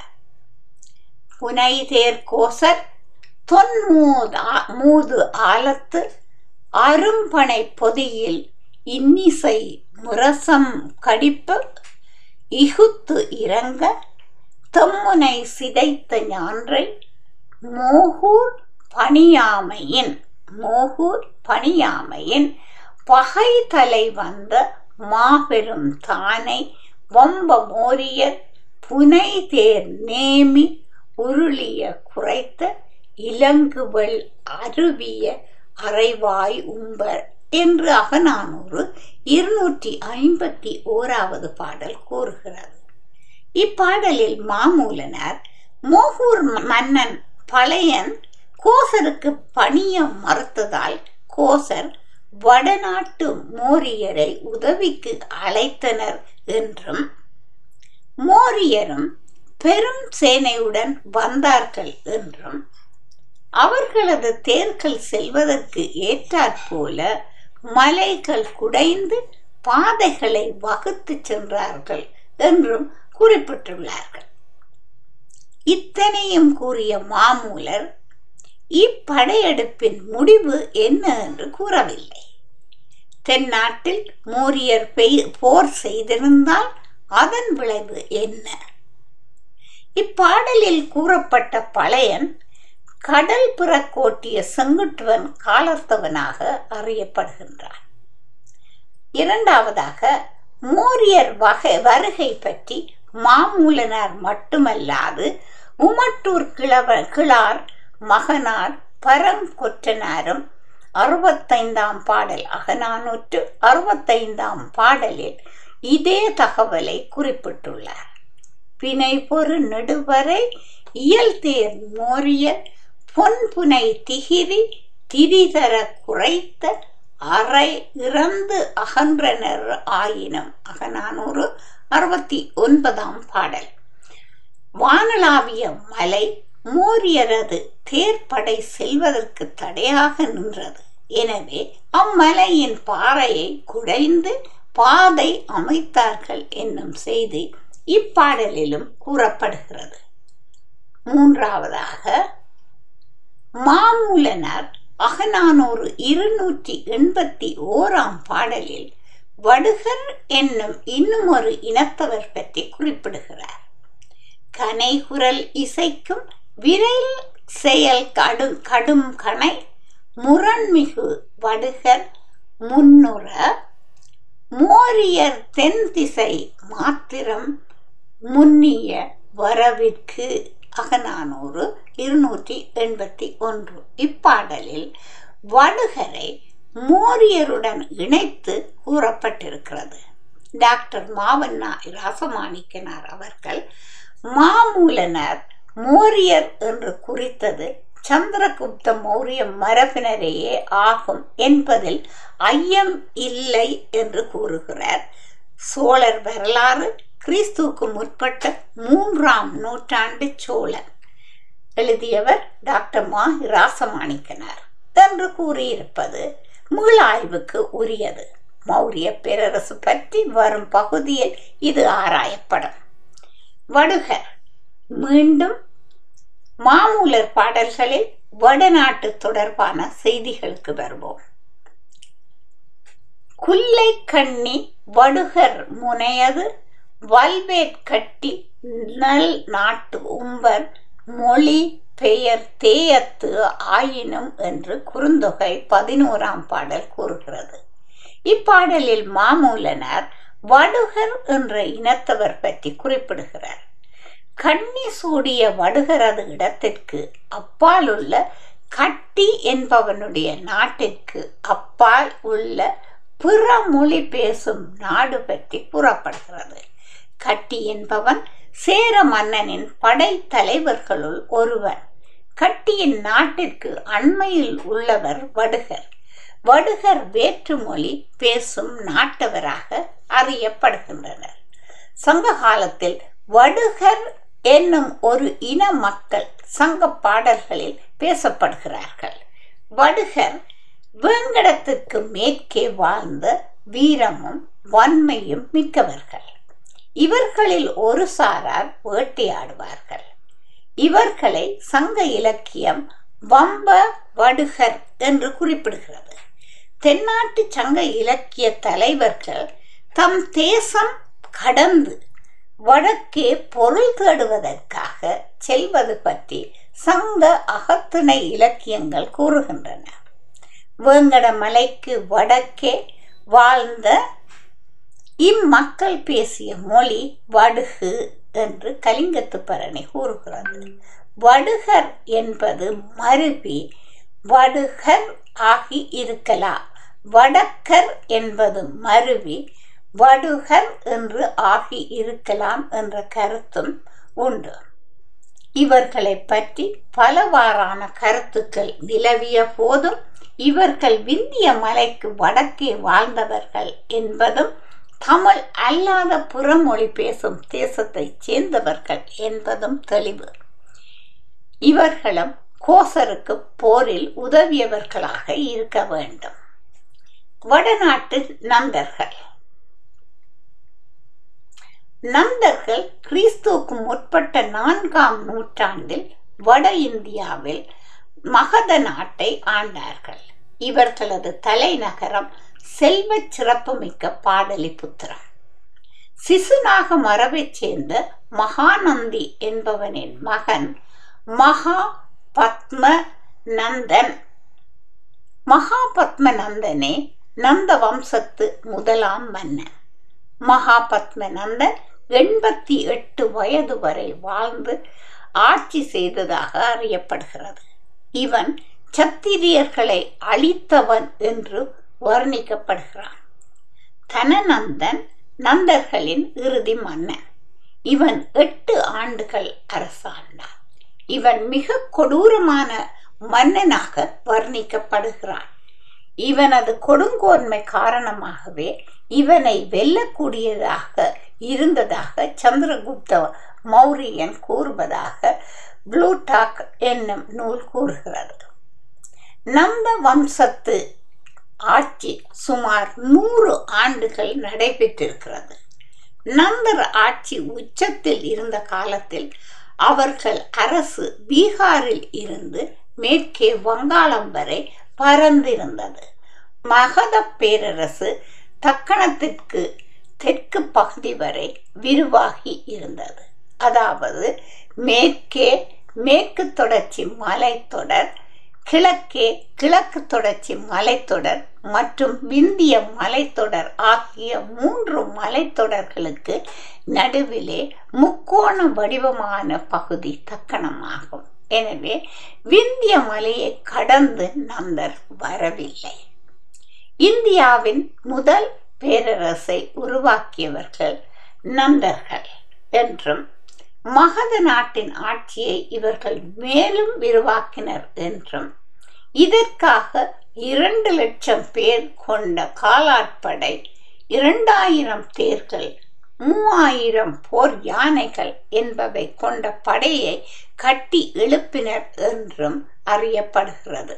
புனைதேர் கோசர் தொன்மூது மூது ஆலத்து அரும்பனை பொதியில் இன்னிசை முரசம் கடிப்பு இகுத்து இறங்க தொம்முனை சிதைத்த ஞான்றை மோகூர் பணியாமையின் மோகூர் பணியாமையின் பகை தலை வந்த மாபெரும் தானை வம்ப மோரியர் புனை தேர் நேமி உருளிய குறைத்த இலங்குவல் அருவிய அரைவாய் உம்பர் என்று அகநானூறு இருநூற்றி ஐம்பத்தி ஓராவது பாடல் கூறுகிறது. இப்பாடலில் மாமூலனர் மோகூர் மன்னன் பழையன் கோசருக்கு பணிய மறுத்ததால் கோசர் வடநாட்டு மோரியரை உதவிக்கு அழைத்தனர் என்றும் மோரியரும் பெரும் சேனையுடன் வந்தார்கள் என்றும் அவர்களது தேர்கள் செல்வதற்கு ஏற்றாற்போல மலைகள் குடைந்து பாதைகளை வகுத்து சென்றார்கள் என்றும் குறிப்பிட்டுள்ளார்கள். இத்தனையும் கூறிய மாமூலர் இப்படையெடுப்பின் முடிவு என்ன என்று கூறவில்லை. தென்னாட்டில் மோரியர் போர் செய்திருந்தால் அதன் விளைவு என்ன? இப்பாடலில் கூறப்பட்ட பழையன் கடல் பிறக்கோட்டிய செங்குட்டுவன் காலத்தவனாக அறியப்படுகின்றான். இரண்டாவதாக மோரியர் வகை வருகை பற்றி மாமூலனார் மட்டுமல்லாது உமட்டூர் கிழவ கிளார் மகனார் பரங்கொற்றனாரும் அறுபத்தைந்தாம் பாடல் அகநானூற்று அறுபத்தைந்தாம் பாடலில் இதே தகவலை குறிப்பிட்டுள்ளார். பிணை பொறு நெடுவரை இயல் தேர் மோரிய பொன்புனை திகிரி திரிதர குறைத்த அறை இறந்து அகன்றனர் ஆயினும். அகநானூறு அறுபத்தி ஒன்பதாம் பாடல். வானளாவிய மலை மோரியரது தேர்ப்படை செல்வதற்கு தடையாக நின்றது. எனவே அம்மலையின் பாறையை குடைந்து பாதை அமைத்தார்கள் என்னும் செய்தி இப்பாடலிலும் கூறப்படுகிறது. மூன்றாவதாக மாமூலனார் அகநானூறு இருநூற்றி எண்பத்தி ஓராம் பாடலில் வடுகர் என்னும் இன்னும் ஒரு இனத்தவர் பற்றி குறிப்பிடுகிறார். கனைகுரல் இசைக்கும் விரைல் செயல் கடும் கடும் கணை முரண்மிகு வடுகர் முன்னுற மோரியர் தென் திசை மாத்திரம் முன்னிய வரவிற்கு அகநானூறு இருநூற்றி எண்பத்தி ஒன்று. இப்பாடலில் வடுகரை மோரியருடன் இணைத்து கூறப்பட்டிருக்கிறது. டாக்டர் மாவண்ணா ராசமாணிக்கனார் அவர்கள் மாமூலனர் மோரியர் என்று குறித்தது சந்திரகுப்த மௌரிய மரபினரையே ஆகும் என்பதில் ஐயம் இல்லை என்று கூறுகிறார். சோழர் வரலாறு கிறிஸ்துவுக்கு முற்பட்ட மூன்றாம் நூற்றாண்டு சோழன். எழுதியவர் டாக்டர் மா ராசமாணிக்கனார் என்று கூறியிருப்பது மீளாய்வுக்கு உரியது. மௌரிய பேரரசு பற்றி வரும் பகுதியில் இது ஆராயப்படும். வடுகர். மீண்டும் மாமூலர் பாடல்களில் வடநாட்டு தொடர்பான செய்திகளுக்கு வருவோம். குல்லை கண்ணி வடுகர் முனையது வல்வேற் கட்டி நல் நாட்டு உம்பர் மொழி பெயர் தேயத்து ஆயினும் என்று குறுந்தொகை பதினோராம் பாடல் கூறுகிறது. இப்பாடலில் மாமூலனர் வடுகர் என்ற இனத்தவர் பற்றி குறிப்பிடுகிறார். கண்ணி சூடிய வடுகரது இடத்திற்கு அப்பால் உள்ள கட்டி என்பவனுடைய நாட்டிற்கு அப்பால் உள்ள பிற மொழி பேசும் நாடு பற்றி கூறப்படுகிறது. கட்டி என்பவன் சேர மன்னனின் படை தலைவர்களுள் ஒருவர் கட்டியின் நாட்டிற்கு அண்மையில் உள்ளவர் வடுகர். வடுகர் வேற்றுமொழி பேசும் நாட்டவராக அறியப்படுகின்றனர். சங்க காலத்தில் வடுகர் என்னும் ஒரு இன மக்கள் சங்க பாடல்களில் பேசப்படுகிறார்கள். வடுகர் வேங்கடத்திற்கு மேற்கே வாழ்ந்த வீரமும் வன்மையும் மிக்கவர்கள். இவர்களில் ஒரு சாரார் வேட்டையாடுவார்கள். இவர்களை சங்க இலக்கியம் வம்ப வடுகர் என்று குறிப்பிடுகிறது. தென்னாட்டு சங்க இலக்கிய தலைவர்கள் தம் தேசம் கடந்து வடக்கே பொருள் தேடுவதற்காக செல்வது பற்றி சங்க அகத்துணை இலக்கியங்கள் கூறுகின்றன. வேங்கட மலைக்கு வடக்கே வாழ்ந்த இம்மக்கள் பேசிய மொழி வடுகு என்று கலிங்கத்து பரணி கூறுகிறது. வடுகர் என்பது மருவி வடுகர் ஆகி இருக்கலாம் வடக்கர் என்பது மருவி வடுகர் என்று ஆகி இருக்கலாம் என்ற கருத்தும் உண்டு. இவர்களை பற்றி பலவாறான கருத்துக்கள் நிலவிய போதும் இவர்கள் விந்திய மலைக்கு வடக்கே வாழ்ந்தவர்கள் என்பதும் தமிழ் அல்லாத புறமொழி பேசும் தேசத்தைச் சேர்ந்தவர்கள் என்பதும் தெளிவு. இவர்களும் கோசருக்கு போரில் உதவியவர்களாக இருக்க வேண்டும். வடநாட்டு நந்தர்கள் நந்தர்கள் கிறிஸ்துவுக்கு முற்பட்ட நான்காம் நூற்றாண்டில் வட இந்தியாவில் மகத நாட்டை ஆண்டார்கள். இவர்களது தலைநகரம் செல்வ சிறப்புமிக்க பாடலிபுத்திரம் சிசுநாக மரபைச் சேர்ந்த மகாநந்தி என்பவனின் மகன் மகா பத்ம நந்தன் மகா பத்மநந்தனே நந்த வம்சத்து முதலாம் மன்னன். மகா பத்மநந்தன் எண்பத்தி எட்டு வயது வரை வாழ்ந்து ஆட்சி செய்ததாக அறியப்படுகிறது. இவன் சத்திரியர்களை அழித்தவன் என்று வர்ணிக்கப்படுகிறான். தனநந்தன் நந்தர்களின் இறுதி மன்னன் இவன் எட்டு ஆண்டுகள் அரசாண்டான். இவன் மிக கொடூரமான மன்னனாக வர்ணிக்கப்படுகிறான். இவனது கொடுங்கோன்மை காரணமாகவே இவனை வெல்லக்கூடியதாக இருந்ததாக சந்திரகுப்த மௌரியன் கூறுவதாக ப்ளூடாக் என்னும் நூல் கூறுகிறது. நந்த வம்சத்து ஆட்சி சுமார் நூறு ஆண்டுகள் நடைபெற்றிருக்கிறது. நந்தர் ஆட்சி உச்சத்தில் இருந்த காலத்தில் அவர்கள் அரசு பீகாரில் இருந்து மேற்கே வங்காளம் வரை பறந்திருந்தது மகத பேரரசு தக்கணத்திற்கு தெற்கு பகுதி வரை விரிவாகி இருந்தது. அதாவது மேற்கே மேற்கு தொடர்ச்சி மலைத்தொடர் கிழக்கே கிழக்கு தொடர்ச்சி மலைத்தொடர் மற்றும் விந்திய மலைத்தொடர் ஆகிய மூன்று மலைத்தொடர்களுக்கு நடுவிலே முக்கோண வடிவமான பகுதி தக்கணமாகும். எனவே விந்திய மலையை கடந்து நந்தர் வரவில்லை. இந்தியாவின் முதல் பேரரசை உருவாக்கியவர்கள் நந்தர்கள் என்றும் மகத நாட்டின் ஆட்சியை இவர்கள் மேலும் விரிவாக்கினர் என்றும் இதற்காக இரண்டு லட்சம் பேர் கொண்ட காலாட்படை இரண்டாயிரம் தேர்கள் மூவாயிரம் போர் யானைகள் என்பவை கொண்ட படையை கட்டி எழுப்பினர் என்றும் அறியப்படுகிறது.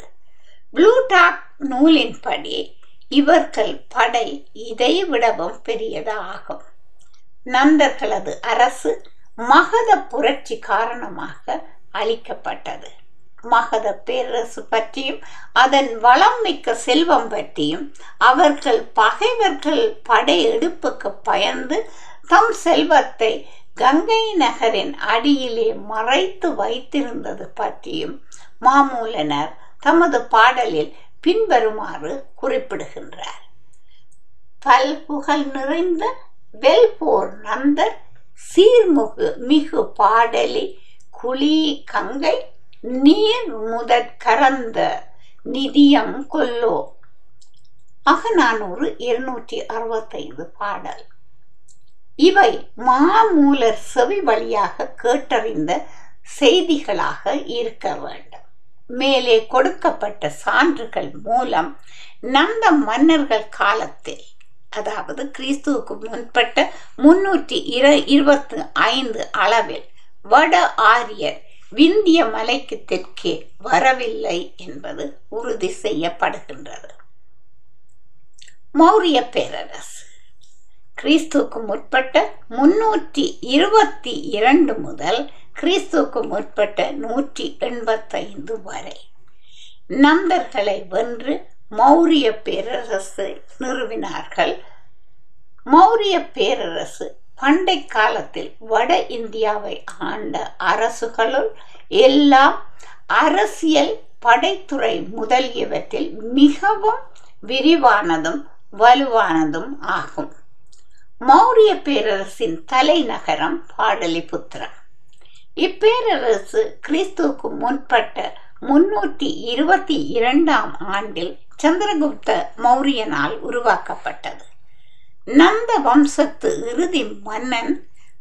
ப்ளூடாக் நூலின்படி இவர்கள் படை இதை விடவும் பெரியதாகும். நந்தர்களது அரசு மகத புரட்சி காரணமாக அளிக்கப்பட்டது மகத பேரரசு பற்றியும் அதன் வளம் மிக்க செல்வம் பற்றியும் அவர்கள் பகைவர்கள் படையெடுப்புக்கு பயந்து தம் செல்வத்தை கங்கை நகரின் அடியிலே மறைத்து வைத்திருந்தது பற்றியும் மாமூலனர் தமது பாடலில் பின்வருமாறு குறிப்பிடுகின்றார். பல்புகழ் நிறைந்த வெல்போர் நந்தர் சீர்முகு மிகு பாடலி குழி கங்கை நீர் முதற் கரந்த நிதியம் கொல்லோ. அகநானூறு இருநூற்றி அறுபத்தைந்து பாடல். இவை மாமூலர் செவி வழியாக கேட்டறிந்த செய்திகளாக இருக்க வேண்டும். மேலே கொடுக்கப்பட்ட சான்றுகள் மூலம் நந்த மன்னர்கள் காலத்தில் அதாவது கிறிஸ்துவுக்கு முன்பட்ட முன்னூற்றி இர இருபத்தி ஐந்து அளவில் வட ஆரியர் விந்திய மலைக்கு தெற்கே வரவில்லை என்பது உறுதி செய்யப்படுகின்றது. மௌரிய பேரரசு. கிறிஸ்துவுக்கு முற்பட்ட முன்னூற்றி இருபத்தி இரண்டு முதல் கிறிஸ்துவுக்கு முற்பட்ட நூற்றி எண்பத்தைந்து வரை. நந்தர்களை வென்று மௌரிய பேரரசு நிறுவினார்கள். மௌரிய பேரரசு பண்டை காலத்தில் வட இந்தியாவை ஆண்ட அரசுகளுள் எல்லாம் அரசியல் படைத்துறை முதலியவற்றில் மிகவும் விரிவானதும் வலுவானதும் ஆகும். மௌரிய பேரரசின் தலைநகரம் பாடலிபுத்திரம். இப்பேரரசு கிறிஸ்துவுக்கு முன்பட்ட முன்னூற்றி இருபத்தி இரண்டாம் ஆண்டில் சந்திரகுப்த மௌரியனால் உருவாக்கப்பட்டது. நந்த வம்சத்து இறுதி மன்னன்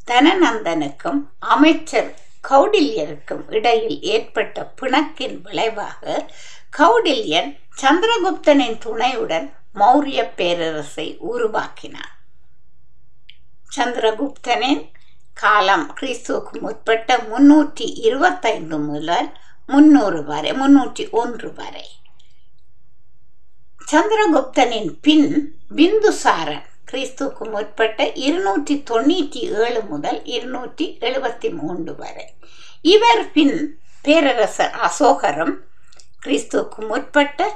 தனநந்தனுக்கும் அமைச்சர் கௌடில்யருக்கும் இடையில் ஏற்பட்ட பிணக்கின் விளைவாக கௌடில்யன் சந்திரகுப்தனின் துணையுடன் மௌரிய பேரரசை உருவாக்கினார் சந்திரகுப்தனின் காலம் கிறிஸ்துவுக்கு முற்பட்ட முன்னூற்றி இருபத்தைந்து முதல் முன்னூறு வரை முன்னூற்றி ஒன்று வரை. சந்திரகுப்தனின் பின் பிந்துசாரன் கிறிஸ்துவுக்கு முற்பட்ட இருநூற்றி தொண்ணூற்றி ஏழு முதல் இருநூற்றி எழுபத்தி மூன்று வரை. இவர் பின் பேரரசர் அசோகரும் கிறிஸ்துவுக்கு முற்பட்ட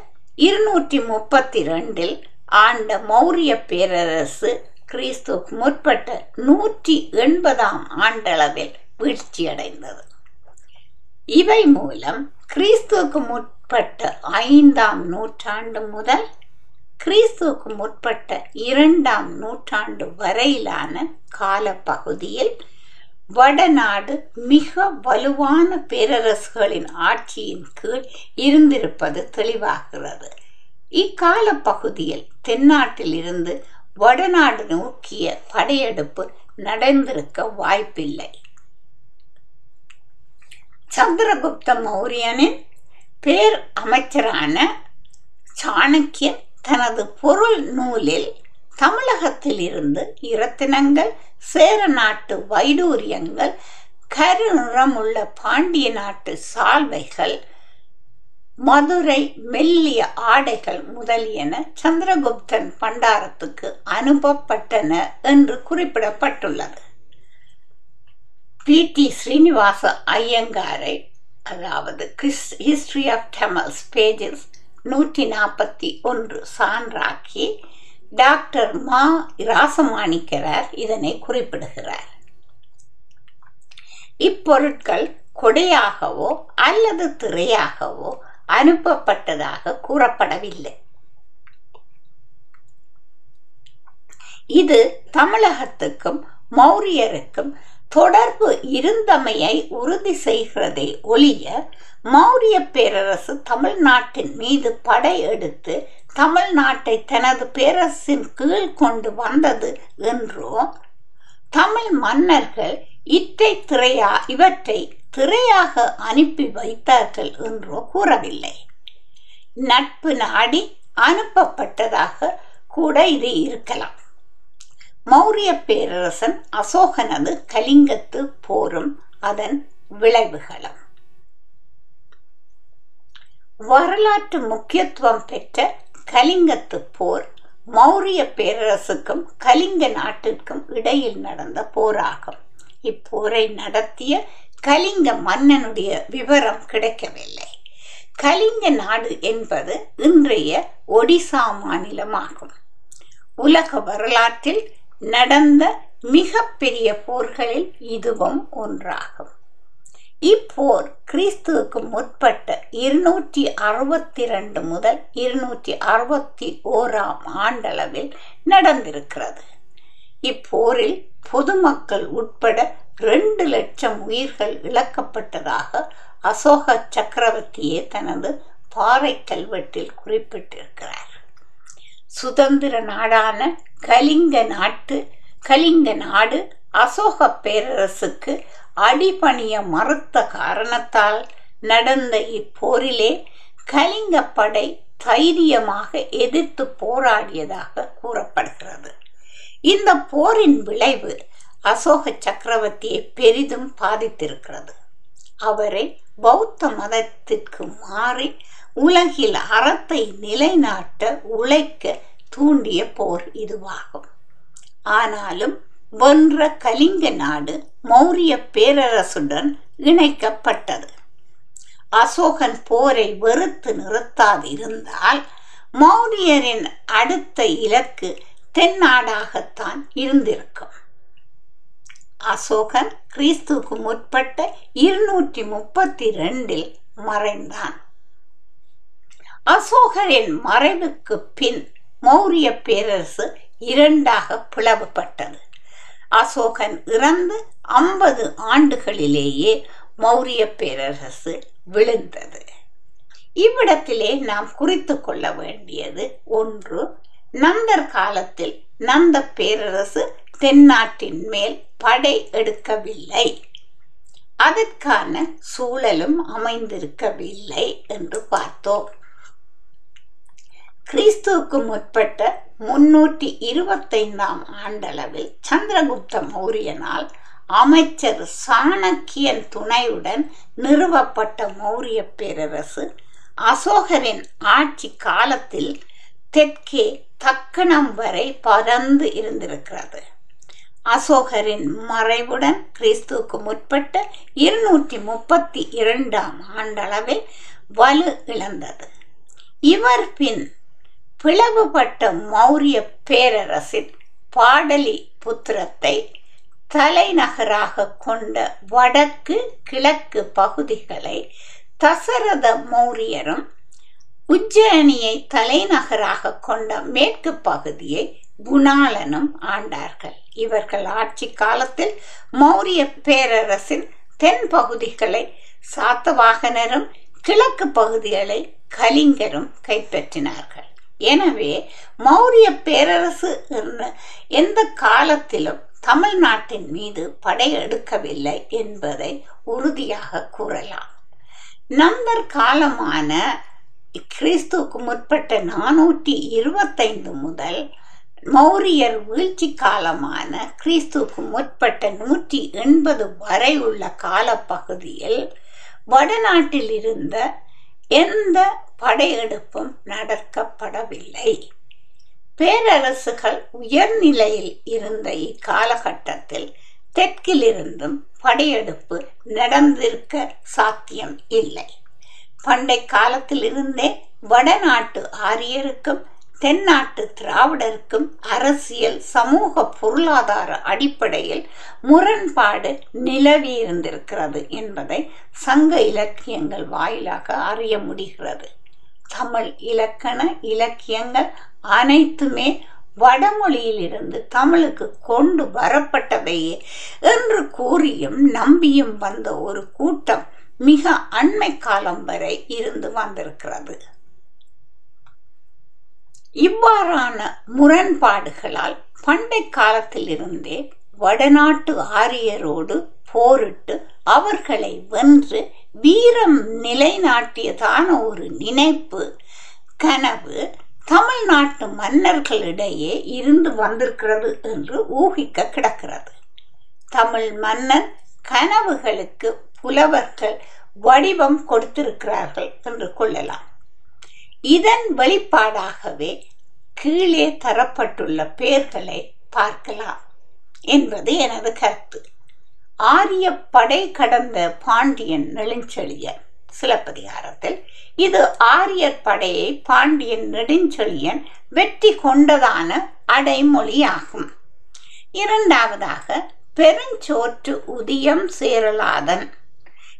இருநூற்றி முப்பத்தி ரெண்டில் ஆண்ட மௌரிய பேரரசு கிறிஸ்துவுக்கு முற்பட்ட நூற்றி எண்பதாம் ஆண்டளவில் வீழ்ச்சியடைந்தது. இவை மூலம் கிறிஸ்துவுக்கு முற்பட்ட ஐந்தாம் நூற்றாண்டு முதல் கிறிஸ்துவுக்கு முற்பட்ட இரண்டாம் நூற்றாண்டு வரையிலான காலப்பகுதியில் வடநாடு மிக வலுவான பேரரசுகளின் ஆட்சியின் கீழ் இருந்திருப்பது தெளிவாகிறது. இக்கால பகுதியில் தென்னாட்டில் இருந்து வடநாடு நோக்கிய படையெடுப்பு நடந்திருக்க வாய்ப்பில்லை. சந்திரகுப்த மௌரியனின் பேர் அமைச்சரான சாணக்கியன் தனது பொருள் நூலில் தமிழகத்தில் இருந்து இரத்தினங்கள் சேர நாட்டு வைடூரியங்கள் கரு நிறமுள்ள பாண்டிய நாட்டு சால்வைகள் மதுரை மெல்லிய ஆடைகள் முதலியன சந்திரகுப்தன் பண்டாரத்துக்கு அனுப்பப்பட்டன என்று குறிப்பிடப்பட்டுள்ளது. பி. டி. ஸ்ரீனிவாச ஐயங்காரை அதாவது ஹிஸ்டரி ஆஃப் டெமல்ஸ் பேஜஸ் நூற்றி நாற்பத்தி ஒன்று சான்றாக்கி டாக்டர் மா ராசமாணிக்கரார் இதனை குறிப்பிடுகிறார். இப்பொருட்கள் கொடையாகவோ அல்லது திரையாகவோ அனுப்பப்பட்டதாக கூறப்படவில்லை. இது தமிழகத்துக்கும் மௌரியருக்கும் தொடர்பு இருந்தமையை உறுதி செய்கிறதே ஒழிய மௌரிய பேரரசு தமிழ்நாட்டின் மீது படையெடுத்து தமிழ்நாட்டை தனது பேரரசின் கீழ் கொண்டு வந்தது என்றோ தமிழ் மன்னர்கள் இற்றை திரையா இவற்றை திரையாக அனுப்பி வைத்தார்கள் என்றோ கூறவில்லை. நட்பு நாடி அனுப்பப்பட்டதாக கூட இது இருக்கலாம். மௌரிய பேரரசன் அசோகனது கலிங்கத்து போரும் அதன் விளைவுகளும். வரலாற்று முக்கியத்துவம் பெற்ற கலிங்கத்து போர் மௌரிய பேரரசுக்கும் கலிங்க நாட்டிற்கும் இடையில் நடந்த போராகும். இப்போரை நடத்திய கலிங்க மன்னனுடைய விவரம் கிடைக்கவில்லை. கலிங்க நாடு என்பது இன்றைய ஒடிசா மாநிலமாகும். உலக வரலாற்றில் நடந்த மிக பெரிய போர்களில் இதுவும் ஒன்றாகும். இப்போர் கிறிஸ்துவுக்கு முற்பட்ட இருநூற்றி அறுபத்தி ரெண்டு முதல் இருநூற்றி அறுபத்தி ஓராம் ஆண்டளவில் நடந்திருக்கிறது. இப்போரில் பொதுமக்கள் உட்பட ரெண்டு லட்சம் உயிர்கள் இழக்கப்பட்டதாக அசோக சக்கரவர்த்தியே தனது பாறை கல்வெட்டில் குறிப்பிட்டிருக்கிறார். சுதந்திர நாடான கலிங்க நாட்டு கலிங்க நாடு அசோக பேரரசுக்கு அடிபணிய மறுத்த காரணத்தால் நடந்த இப்போரிலே கலிங்க படை தைரியமாக எதிர்த்து போராடியதாக கூறப்படுகிறது. இந்த போரின் விளைவு அசோக சக்கரவர்த்தியை பெரிதும் பாதித்திருக்கிறது. அவரை பௌத்த மதத்திற்கு மாறி உலகில் அறத்தை நிலைநாட்ட உழைக்க தூண்டிய போர் இதுவாகும். ஆனாலும் வென்ற கலிங்க நாடு மௌரிய பேரரசுடன் இணைக்கப்பட்டது. அசோகன் போரை வெறுத்து நிறுத்தாதிருந்தால் மௌரியரின் அடுத்த இலக்கு தென்னாடாகத்தான் இருந்திருக்கும். அசோகன் கிறிஸ்துக்கு முற்பட்ட இருநூற்றி முப்பத்தி ரெண்டில் மறைந்தான். அசோகரின் மறைவுக்கு பின் மௌரிய பேரரசு இரண்டாக பிளவுபட்டது. அசோகன் இறந்து ஐம்பது ஆண்டுகளிலேயே மௌரிய பேரரசு விழுந்தது. இவ்விடத்திலே நாம் குறித்து கொள்ள வேண்டியது ஒன்று நந்தர் காலத்தில் நந்த பேரரசு தென்னாட்டின் மேல் படை எடுக்கவில்லை. அதற்கான சூழலும் அமைந்திருக்கவில்லை என்று பார்த்தோம். கிறிஸ்துவுக்கு முற்பட்ட முன்னூற்றி இருபத்தைந்தாம் ஆண்டளவில் சந்திரகுப்த மௌரியனால் அமைச்சர் சாணக்கியன் துணையுடன் நிறுவப்பட்ட மௌரிய பேரரசு அசோகரின் ஆட்சி காலத்தில் தெற்கே தக்கணம் வரை பறந்து இருந்திருக்கிறது. அசோகரின் மறைவுடன் கிறிஸ்துவுக்கு முற்பட்ட இருநூற்றி முப்பத்தி இரண்டாம் ஆண்டளவில் வலு இழந்தது. இவர் பின் பிளவுபட்ட மௌரிய பேரரசின் பாடலி புத்திரத்தை தலைநகராக கொண்ட வடக்கு கிழக்கு பகுதிகளை தசரத மௌரியரும் உஜ்ஜயினியை தலைநகராக கொண்ட மேற்கு பகுதியை குணாலனும் ஆண்டார்கள். இவர்கள் ஆட்சி காலத்தில் மௌரிய பேரரசின் தென் பகுதிகளை சாத்தவாகனரும் கிழக்கு பகுதிகளை கலிங்கரும் கைப்பற்றினார்கள். எனவே மௌரிய பேரரசு எந்த காலத்திலும் தமிழ்நாட்டின் மீது படையெடுக்கவில்லை என்பதை உறுதியாக கூறலாம். நந்தர் காலமான கிறிஸ்துவுக்கு முற்பட்ட நானூற்றி இருபத்தைந்து முதல் மௌரியர் வீழ்ச்சி காலமான கிறிஸ்துவுக்கு முற்பட்ட நூற்றி எண்பது வரை உள்ள காலப்பகுதியில் வடநாட்டில் இருந்த எந்த படையெடுப்பும் நடக்கப்படவில்லை. பேரரசுகள் உயர்நிலையில் இருந்த இக்காலகட்டத்தில் தெற்கிலிருந்தும் படையெடுப்பு நடந்திருக்க சாத்தியம் இல்லை. பண்டை காலத்திலிருந்தே வடநாட்டு ஆரியருக்கும் தென்னாட்டு திராவிடருக்கும் அரசியல் சமூக பொருளாதார அடிப்படையில் முரண்பாடு நிலவி இருந்திருக்கிறது என்பதை சங்க இலக்கியங்கள் வாயிலாக அறிய முடிகிறது. தமிழ் இலக்கண இலக்கியங்கள் அனைத்துமே வடமொழியிலிருந்து தமிழுக்கு கொண்டு வரப்பட்டவையே என்று கூறியும் நம்பியும் வந்த ஒரு கூட்டம் மிக அண்மை காலம் வரை இருந்து வந்திருக்கிறது. இவ்வாறான முரண்பாடுகளால் பண்டை காலத்திலிருந்தே வடநாட்டு ஆரியரோடு போரிட்டு அவர்களை வென்று வீரம் நிலைநாட்டியதான ஒரு நினைப்பு கனவு தமிழ்நாட்டு மன்னர்களிடையே இருந்து வந்திருக்கிறது என்று ஊகிக்க கிடக்கிறது. தமிழ் மன்னன் கனவுகளுக்கு புலவர்கள் வடிவம் கொடுத்திருக்கிறார்கள் என்று கொள்ளலாம். இதன் வெளிப்பாடாகவே கீழே தரப்பட்டுள்ள பெயர்களை பார்க்கலாம் என்பது எனது கருத்து. ஆரிய படை கடந்த பாண்டியன் நெடுஞ்செழியன் சிலப்பதிகாரத்தில் இது ஆரியர் படையை பாண்டியன் நெடுஞ்செழியன் வெற்றி கொண்டதான அடைமொழியாகும். இரண்டாவதாக பெருஞ்சோற்று உதியம் சேரலாதன்.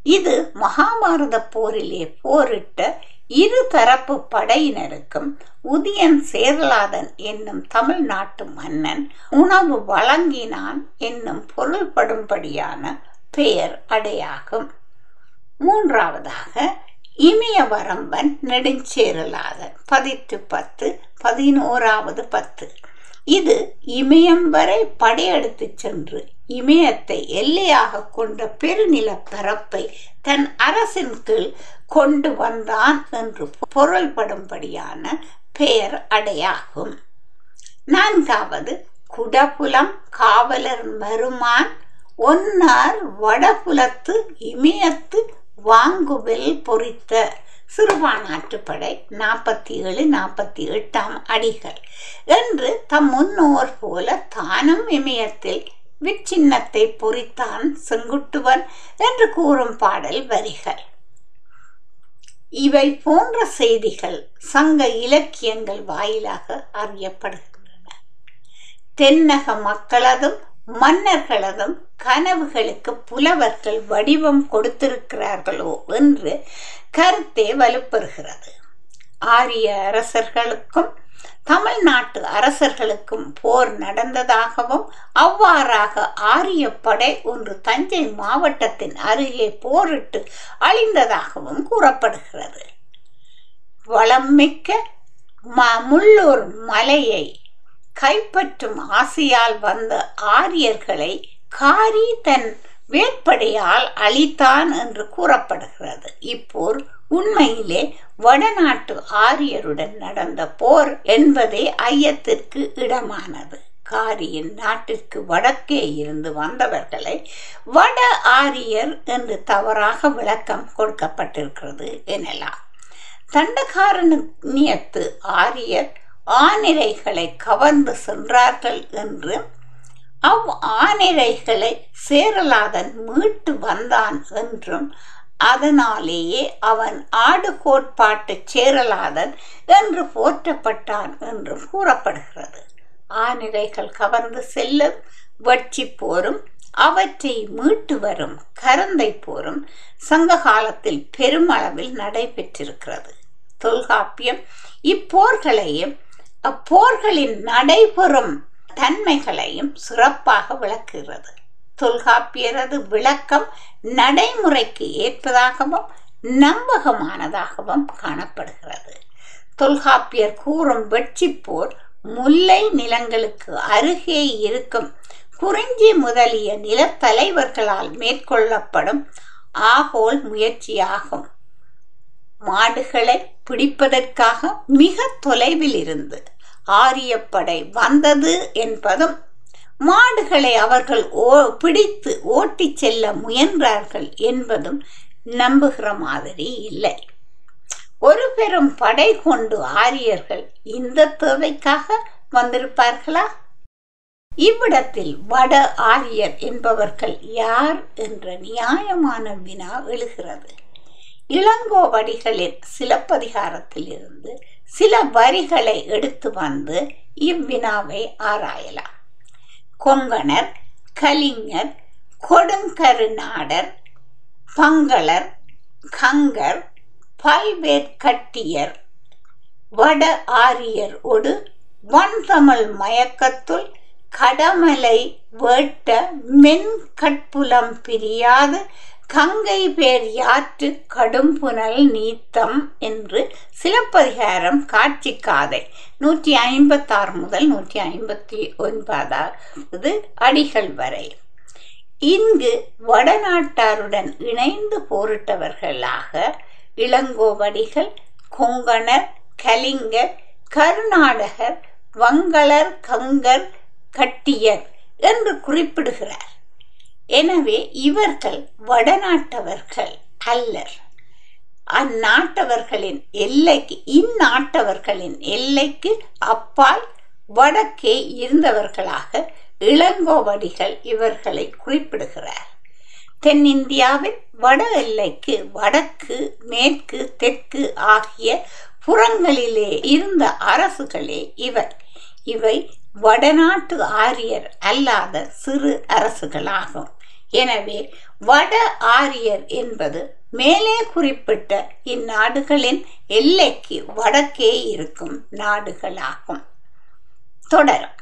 இது மகாபாரத போரிலே போரிட்ட இரு தரப்பு படையினருக்கும் உதியன் சேரலாதன் என்னும் தமிழ்நாட்டு மன்னன் உணவு வழங்கினான் என்னும் பொருள்படும்படியான பெயர் அடையாகும். மூன்றாவதாக இமயவரம்பன் நெடுஞ்சேரலாதன் பதித்து பத்து பதினோராவது பத்து. இது இமயம் வரை படையெடுத்து சென்று இமயத்தை எல்லையாக கொண்ட பெருநில பரப்பை தன் அரசின் கீழ் கொண்டு வந்தான் என்று பொருள்படும்படியான பெயர் அடையாகும். நான்காவது குடபுலம் காவலர் மருமான் ஒன்னார் வடபுலத்து இமயத்து வாங்குவில் பொறித்த சிறுபானாற்றுப்படை நாற்பத்தி ஏழு நாற்பத்தி எட்டாம் அடிகள் என்று தம் முன்னோர் போல தானும் இமயத்தில் விச்சின்னத்தை பொறித்தான் செங்குட்டுவன் என்று கூறும் பாடல் வரிகள். இவை போன்ற செய்திகள் சங்க இலக்கியங்கள் வாயிலாக அறியப்படுகின்றன. தென்னக மக்களதும் மன்னர்களதும் கனவுகளுக்கு புலவர்கள் வடிவம் கொடுத்திருக்கிறார்களோ என்று கருத்தே வலுப்பெறுகிறது. ஆரிய அரசர்களுக்கும் தமிழ்நாட்டு அரசர்களுக்கும் போர் நடந்ததாகவும் அவ்வாறாக ஆரிய படை ஒன்று தஞ்சை மாவட்டத்தின் அருகே போரிட்டு அழிந்ததாகவும் கூறப்படுகிறது. வளம்மிக்க முள்ளூர் மலையை கைப்பற்றும் ஆசையால் வந்த ஆரியர்களை காரி தன் வேட்படையால் அழித்தான் என்று கூறப்படுகிறது. இப்போர் உண்மையிலே வடநாட்டு ஆரியருடன் நடந்த போர் என்பதே ஐயத்திற்கு இடமானது. காரியின் நாட்டிற்கு வடக்கே இருந்து வந்தவர்களை வட ஆரியர் என்று தவறாக விளக்கம் கொடுக்கப்பட்டிருக்கிறது எனலாம். தண்டகாரணியத்து ஆரியர் ஆனிரைகளை கவர்ந்து சென்றார்கள் என்று அவ் ஆனிரைகளை சேரலாதன் மீட்டு வந்தான் என்றும் அதனாலேயே அவன் ஆடு கோட்பாட்டு சேரலாதன் என்று போற்றப்பட்டான் என்றும் கூறப்படுகிறது. ஆனிரைகள் கவர்ந்து செல்லும் வட்சி போரும் அவற்றை மீட்டு வரும் கரந்தை போரும் சங்க காலத்தில் பெருமளவில் நடைபெற்றிருக்கிறது. தொல்காப்பியம் இப்போர்களையும் அப்போர்களின் நடைபெறும் தன்மைகளையும் சிறப்பாக விளக்குகிறது. தொல்காப்பியரது விளக்கம் நடைமுறைக்கு ஏற்பதாகவும் நம்பகமானதாகவும் காணப்படுகிறது. தொல்காப்பியர் கூறும் வெட்சிப்போர் முல்லை நிலங்களுக்கு அருகே இருக்கும். குறிஞ்சி முதலிய நிலத்தலைவர்களால் மேற்கொள்ளப்படும் ஆகோல் முயற்சியாகும். மாடுகளை பிடிப்பதற்காக மிக தொலைவில் இருந்து ஆரியப்படை வந்தது என்பதும் மாடுகளை அவர்கள் ஓ பிடித்து ஓட்டி செல்ல முயன்றார்கள் என்பதும் நம்புகிற மாதிரி இல்லை. ஒரு பெரும் படை கொண்டு ஆரியர்கள் இந்த தேவைக்காக வந்திருப்பார்களா? இவ்விடத்தில் வட ஆரியர் என்பவர்கள் யார் என்ற நியாயமான வினா எழுகிறது. இளங்கோவடிகளின் சிலப்பதிகாரத்தில் இருந்து சில வரிகளை எடுத்து வந்து இவ்வினாவை ஆராயலாம். கொங்கணர் கலிங்கர் கொடுங்கருநாடர் பங்களர் கங்கர் பல்வேற்கட்டியர் வட ஆரியர் ஒடு வன்தமிழ் மயக்கத்துள் கடமலை வேட்ட மென் கட்புலம் பிரியாது கங்கை பேர் யாற்று கடும் புனல் நீத்தம் என்று சிலப்பதிகாரம் காட்சி காதை நூற்றி ஐம்பத்தாறு முதல் நூற்றி ஐம்பத்தி ஒன்பதாவது அடிகள் வரை. இங்கு வடநாட்டாருடன் இணைந்து போரிட்டவர்களாக இளங்கோவடிகள் கொங்கணர் கலிங்கர் கருநாடகர் வங்களர் கங்கர் கட்டியர் என்று குறிப்பிடுகிறார். எனவே இவர்கள் வடநாட்டவர்கள் அல்லர். அந்நாட்டவர்களின் எல்லைக்கு இந்நாட்டவர்களின் எல்லைக்கு அப்பால் வடக்கே இருந்தவர்களாக இளங்கோவடிகள் இவர்களை குறிப்பிடுகிறார். தென்னிந்தியாவின் வட எல்லைக்கு வடக்கு மேற்கு தெற்கு ஆகிய புறங்களிலே இருந்த அரசுகளே இவர் இவை வடநாட்டு ஆரியர் அல்லாத சிறு அரசுகளாகும். எனவே வட ஆரியர் என்பது மேலே குறிப்பிட்ட இந்நாடுகளின் எல்லைக்கு வடக்கே இருக்கும் நாடுகளாகும். தொடரும்.